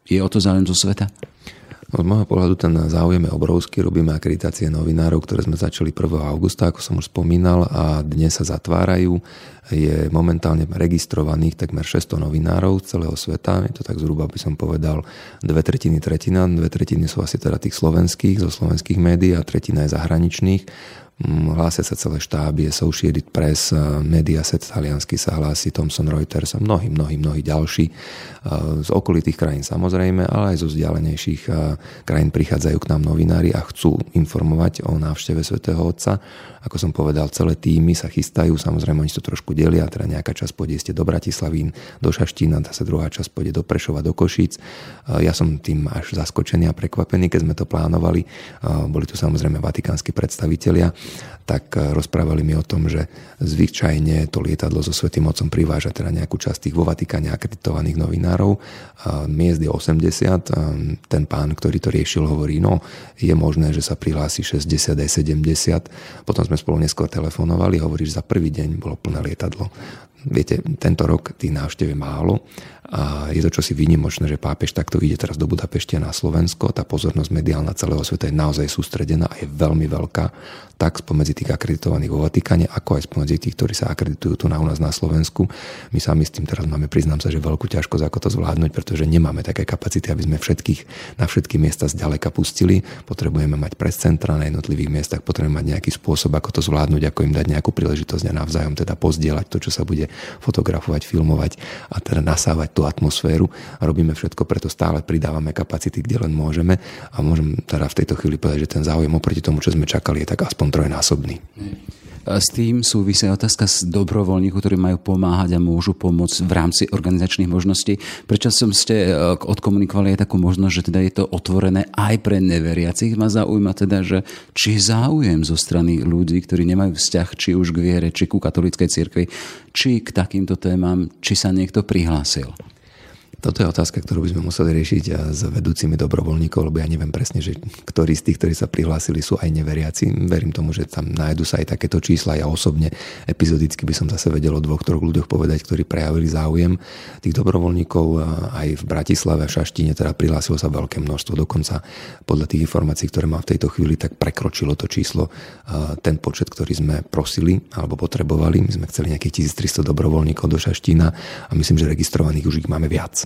Je o to záujem zo sveta? Z môjho pohľadu ten záujem je obrovský. Robíme akreditácie novinárov, ktoré sme začali 1. augusta, ako som už spomínal, a dnes sa zatvárajú. Je momentálne registrovaných takmer 600 novinárov z celého sveta. Je to tak zhruba, by som povedal, dve tretiny, tretina. Dve tretiny sú asi teda tých slovenských, zo slovenských médií a tretina je zahraničných hlásia sa celé štáby, Associated Press, Mediaset taliansky sa hlási, Thomson Reuters a mnohí, mnohí, mnohí ďalší z okolitých krajín samozrejme, ale aj zo vzdialenejších krajín prichádzajú k nám novinári a chcú informovať o návšteve svätého Otca ako som povedal, celé týmy sa chystajú, samozrejme oni to trošku delia, teda nejaká časť pôjde ste do Bratislavín, do Šaštína, sa druhá časť pôjde do Prešova, do Košíc. Ja som tým až zaskočený a prekvapený, keď sme to plánovali. Boli tu samozrejme vatikánsky predstavitelia, tak rozprávali mi o tom, že zvyčajne to lietadlo so Svetým Otcom priváža teda nejakú časť tých vo Vatikáne akreditovaných novinárov. Miest je 80. Ten pán, ktorý to riešil, hovorí, no je možné, že sa prihlási 60 aj 70. Potom sme spolu neskôr telefonovali, hovorí, že za prvý deň bolo plné lietadlo. Viete, tento rok tých návštev je málo a je to čosi výnimočné, že pápež takto ide teraz do Budapešte na Slovensko. Tá pozornosť mediálna celého sveta je naozaj sústredená a je veľmi veľká, tak spomedzi tých akreditovaných vo Vatikáne, ako aj spomedzi tých, ktorí sa akreditujú tu na u nás na Slovensku. My sami s tým teraz máme, priznám sa, že veľkú ťažkosť, ako to zvládnuť, pretože nemáme také kapacity, aby sme všetkých na všetky miesta zďaleka pustili. Potrebujeme mať pres centra na jednotlivých miestach, potrebujeme mať nejaký spôsob, ako to zvládnuť, ako im dať nejakú príležitosť a navzájom teda pozdieľať to, čo sa bude fotografovať, filmovať a teda nasávať tú atmosféru a robíme všetko, preto stále pridávame kapacity, kde len môžeme a môžem teda v tejto chvíli povedať, že ten záujem oproti tomu, čo sme čakali, je tak aspoň trojnásobný. S tým súvisia otázka s dobrovoľníkov, ktorí majú pomáhať a môžu pomôcť v rámci organizačných možností. Prečo som ste e, odkomunikovali aj takú možnosť, že teda je to otvorené aj pre neveriacich? Ma zaujíma teda, že či záujem zo strany ľudí, ktorí nemajú vzťah či už k viere, či ku katolíckej cirkvi, či k takýmto témam, či sa niekto prihlásil. Toto je otázka, ktorú by sme museli riešiť s vedúcimi dobrovoľníkov, lebo ja neviem presne, že ktorí z tých, ktorí sa prihlásili, sú aj neveriaci. Verím tomu, že tam nájdu sa aj takéto čísla. Ja osobne epizodicky by som zase vedel o dvoch, troch ľuďoch povedať, ktorí prejavili záujem. Tých dobrovoľníkov aj v Bratislave, v Šaštine teda prihlásilo sa veľké množstvo. Dokonca podľa tých informácií, ktoré mám v tejto chvíli, tak prekročilo to číslo ten počet, ktorý sme prosili alebo potrebovali. My sme chceli nejakých 1300 dobrovoľníkov do Šaštína a myslím, že registrovaných už ich máme viac.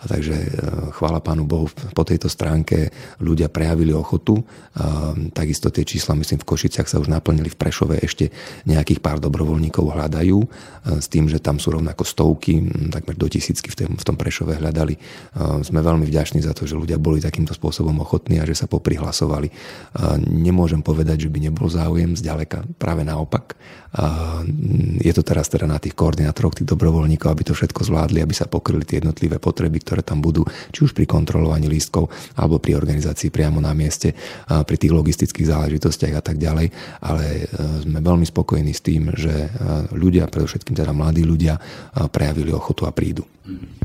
A takže e, chvála Pánu Bohu, po tejto stránke ľudia prejavili ochotu. A takisto tie čísla, myslím, v Košiciach sa už naplnili v Prešove, ešte nejakých pár dobrovoľníkov hľadajú, s tým, že tam sú rovnako stovky, takmer do tisícky v tom Prešove hľadali. Sme veľmi vďační za to, že ľudia boli takýmto spôsobom ochotní a že sa poprihlasovali. Nemôžem povedať, že by nebol záujem, zďaleka práve naopak. Je to teraz teda na tých koordinátoroch, tých dobrovoľníkov, aby to všetko zvládli, aby sa pokryli tie jednotlivé potreby, ktoré tam budú, či už pri kontrolovaní lístkov, alebo pri organizácii priamo na mieste, pri tých logistických záležitostiach a tak ďalej. Ale e, sme veľmi spokojní s tým, že e, ľudia, predovšetkým teda mladí ľudia, prejavili ochotu a prídu. E,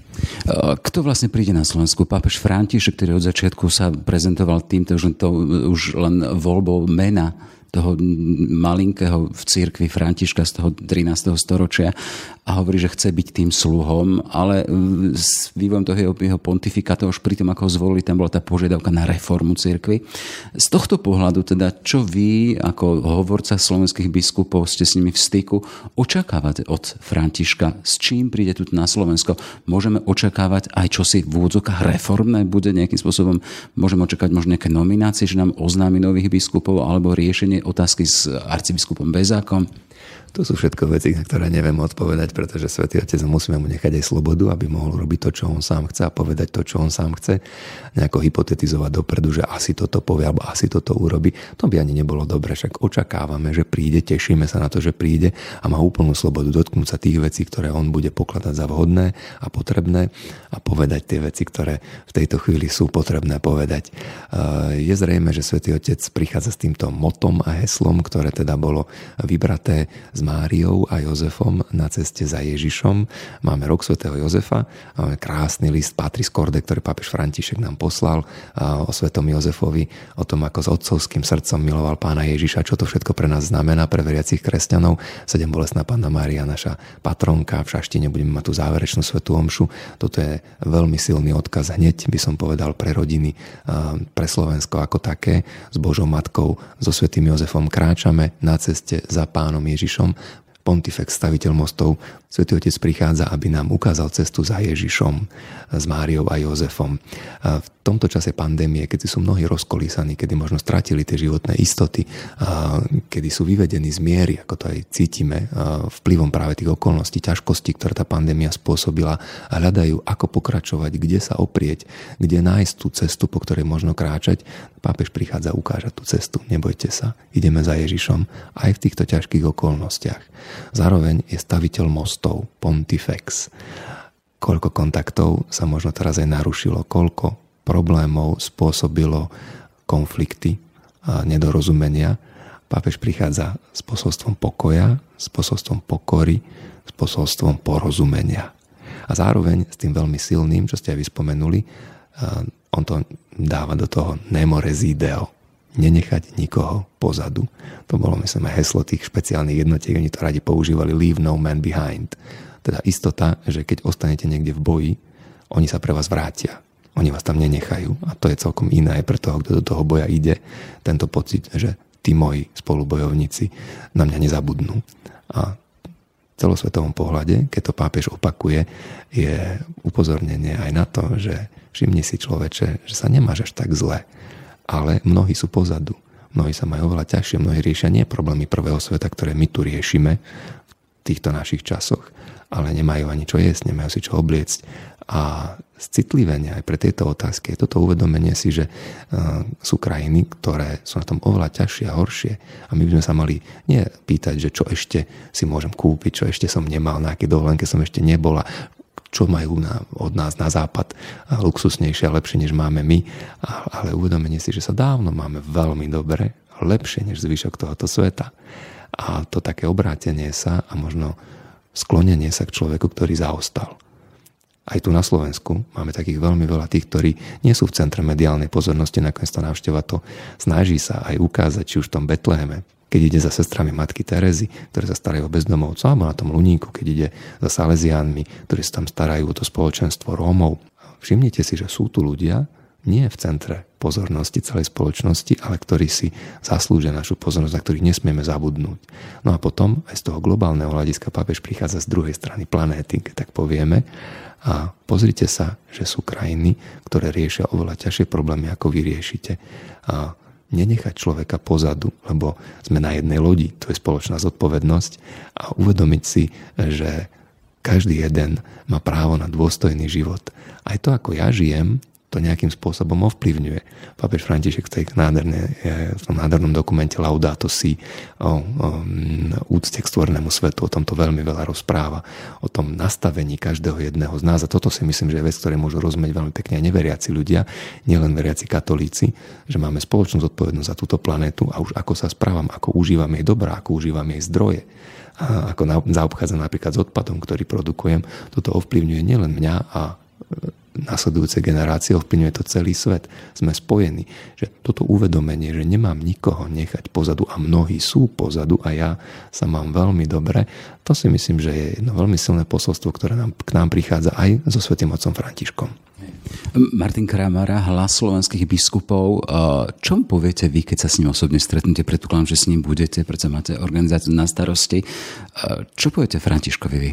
kto vlastne príde na Slovensku? Pápež František, ktorý od začiatku sa prezentoval týmto, že to už len voľbou mena toho malinkého v cirkvi Františka z toho 13. storočia a hovorí, že chce byť tým sluhom, ale e, s vývojom toho jeho, jeho pontifikátu už pri tom, ako ho zvolili, tam bola tá požiadavka na reformu cirkvy. Z tohto pohľadu teda, čo vy ako hovorca slovenských biskupov ste s nimi v styku, očakávate od Františka? S čím príde tu na Slovensko? Môžeme očakávať aj čosi v úvodzokách reformné? Bude nejakým spôsobom, môžeme očakávať možno nejaké nominácie, že nám oznámi nových biskupov alebo riešenie otázky s arcibiskupom Bezákom? To sú všetko veci, na ktoré neviem odpovedať, pretože Svetý Otec musíme mu nechať aj slobodu, aby mohol robiť to, čo on sám chce a povedať to, čo on sám chce. Nejako hypotetizovať dopredu, že asi toto povie alebo asi toto urobi. To by ani nebolo dobre, však očakávame, že príde, tešíme sa na to, že príde a má úplnú slobodu dotknúť sa tých vecí, ktoré on bude pokladať za vhodné a potrebné a povedať tie veci, ktoré v tejto chvíli sú potrebné povedať. Je zrejme, že Svetý Otec prichádza s týmto motom a heslom, ktoré teda bolo vybraté s Máriou a Jozefom na ceste za Ježišom. Máme rok svätého Jozefa, máme krásny list Patris Corde, ktorý pápež František nám poslal o svetom Jozefovi, o tom, ako s otcovským srdcom miloval pána Ježiša, čo to všetko pre nás znamená, pre veriacich kresťanov. Sedem bolestná pána Mária, naša patronka, v Šaštine budeme mať tú záverečnú svetú omšu. Toto je veľmi silný odkaz hneď, by som povedal, pre rodiny, pre Slovensko ako také. S Božou Matkou, so svetým Jozefom kráčame na ceste za pánom Ježišom Um. Pontifex, staviteľ mostov, Svetý Otec prichádza, aby nám ukázal cestu za Ježišom, s Máriou a Jozefom. A v tomto čase pandémie, keď sú mnohí rozkolísaní, kedy možno stratili tie životné istoty, a kedy sú vyvedení z miery, ako to aj cítime, vplyvom práve tých okolností, ťažkostí, ktoré tá pandémia spôsobila a hľadajú, ako pokračovať, kde sa oprieť, kde nájsť tú cestu, po ktorej možno kráčať, pápež prichádza ukážať tú cestu. Nebojte sa, ideme za Ježišom aj v týchto ťažkých okolnostiach. Zároveň je staviteľ mostov, pontifex. Koľko kontaktov sa možno teraz aj narušilo, koľko problémov spôsobilo konflikty a nedorozumenia. Pápež prichádza s posolstvom pokoja, s posolstvom pokory, s posolstvom porozumenia. A zároveň s tým veľmi silným, čo ste aj vyspomenuli, on to dáva do toho nemo resideo, nenechať nikoho pozadu. To bolo, myslím, aj heslo tých špeciálnych jednotiek, oni to radi používali leave no man behind. Teda istota, že keď ostanete niekde v boji, oni sa pre vás vrátia. Oni vás tam nenechajú. A to je celkom iné aj pre toho, kto do toho boja ide. Tento pocit, že tí moji spolubojovníci na mňa nezabudnú. A v celosvetovom pohľade, keď to pápež opakuje, je upozornenie aj na to, že všimni si človeče, že sa nemáš až tak zle ale mnohí sú pozadu. Mnohí sa majú oveľa ťažšie, mnohí riešia nie problémy prvého sveta, ktoré my tu riešime v týchto našich časoch, ale nemajú ani čo jesť, nemajú si čo obliecť. A citlivenie aj pre tieto otázky je toto uvedomenie si, že uh, sú krajiny, ktoré sú na tom oveľa ťažšie a horšie. A my by sme sa mali nie pýtať, že čo ešte si môžem kúpiť, čo ešte som nemal, na aké dovolenke som ešte nebola, čo majú na, od nás na západ luxusnejšie a lepšie, než máme my, ale uvedomenie si, že sa dávno máme veľmi dobre, lepšie než zvyšok tohoto sveta. A to také obrátenie sa a možno sklonenie sa k človeku, ktorý zaostal. Aj tu na Slovensku máme takých veľmi veľa tých, ktorí nie sú v centre mediálnej pozornosti, nakoniec to návšteva to snaží sa aj ukázať, či už v tom Betleheme, keď ide za sestrami matky Terezy, ktoré sa starajú o bezdomovcov, alebo na tom Luníku, keď ide za Salesiánmi, ktorí sa tam starajú o to spoločenstvo Rómov. Všimnite si, že sú tu ľudia, nie v centre pozornosti celej spoločnosti, ale ktorí si zaslúžia našu pozornosť, na ktorých nesmieme zabudnúť. No a potom aj z toho globálneho hľadiska pápež prichádza z druhej strany planéty, keď tak povieme, A pozrite sa, že sú krajiny, ktoré riešia oveľa ťažšie problémy, ako vy riešite. A nenechať človeka pozadu, lebo sme na jednej lodi, to je spoločná zodpovednosť a uvedomiť si, že každý jeden má právo na dôstojný život. Aj to, ako ja žijem, to nejakým spôsobom ovplyvňuje. Pápež František v, tej nádherné, v tom nádhernom dokumente Laudato Si o, o úcte k stvornému svetu, o tomto veľmi veľa rozpráva, o tom nastavení každého jedného z nás. A toto si myslím, že je vec, ktoré môžu rozumieť veľmi pekne aj neveriaci ľudia, nielen veriaci katolíci, že máme spoločnú zodpovednosť za túto planétu a už ako sa správam, ako užívam jej dobrá, ako užívam jej zdroje, a ako zaobchádzam napríklad s odpadom, ktorý produkujem, toto ovplyvňuje nielen mňa a nasledujúce generácie, ovplyvňuje to celý svet. Sme spojení. Že toto uvedomenie, že nemám nikoho nechať pozadu a mnohí sú pozadu a ja sa mám veľmi dobre, to si myslím, že je jedno veľmi silné posolstvo, ktoré nám, k nám prichádza aj so svetým otcom Františkom. Martin Kramara, hlas slovenských biskupov. Čo poviete vy, keď sa s ním osobne stretnete? Predpokladám, že s ním budete, pretože máte organizáciu na starosti. Čo poviete Františkovi vy?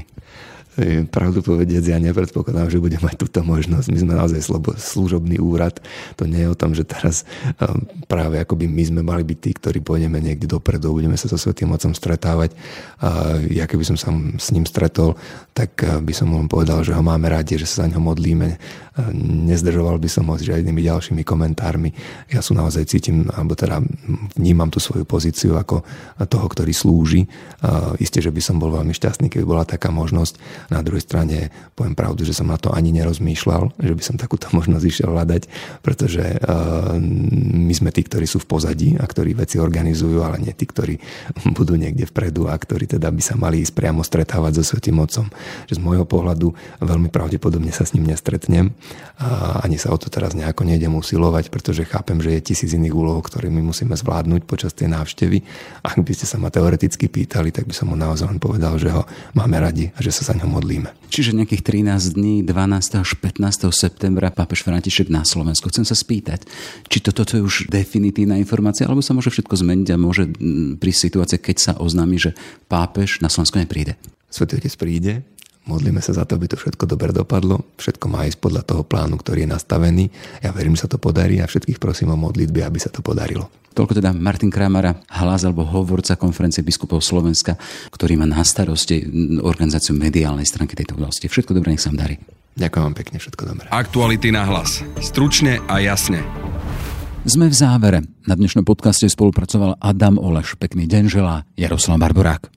Pravdu povediac, ja nepredpokladám, že budem mať túto možnosť. My sme naozaj slobo, služobný úrad. To nie je o tom, že teraz um, práve akoby my sme mali byť tí, ktorí pôjdeme niekde dopredu, budeme sa so Svetým Otcom stretávať. A ja keby som sa s ním stretol, tak uh, by som mu povedal, že ho máme radi, že sa za ňo modlíme. Nezdržoval by som ho s žiadnymi ďalšími komentármi. Ja sú naozaj cítim, alebo teda vnímam tú svoju pozíciu ako toho, ktorý slúži. Isté, že by som bol veľmi šťastný, keby bola taká možnosť na druhej strane poviem pravdu, že som na to ani nerozmýšľal, že by som takúto možnosť išiel hľadať, pretože uh, my sme tí, ktorí sú v pozadí a ktorí veci organizujú, ale nie tí, ktorí budú niekde vpredu a ktorí teda by sa mali ísť priamo stretávať so Svetým Otcom. Že z môjho pohľadu veľmi pravdepodobne sa s ním nestretnem a ani sa o to teraz nejako nejdem usilovať, pretože chápem, že je tisíc iných úloh, ktoré my musíme zvládnuť počas tej návštevy. Ak by ste sa ma teoreticky pýtali, tak by som mu naozaj len povedal, že ho máme radi a že sa za ňom modlíme. Čiže nejakých 13 dní, 12. až 15. septembra pápež František na Slovensku. Chcem sa spýtať, či toto je už definitívna informácia, alebo sa môže všetko zmeniť a môže prísť situácia, keď sa oznámi, že pápež na Slovensku nepríde. Svetý Otec príde, Modlíme sa za to, aby to všetko dobre dopadlo. Všetko má ísť podľa toho plánu, ktorý je nastavený. Ja verím, že sa to podarí a všetkých prosím o modlitby, aby sa to podarilo. Toľko teda Martin Kramara, hlas alebo hovorca konferencie biskupov Slovenska, ktorý má na starosti organizáciu mediálnej stránky tejto oblasti. Všetko dobré, nech sa vám darí. Ďakujem vám pekne, všetko dobré. Aktuality na hlas. Stručne a jasne. Sme v závere. Na dnešnom podcaste spolupracoval Adam Oleš. Pekný deň želá Jaroslav Barborák.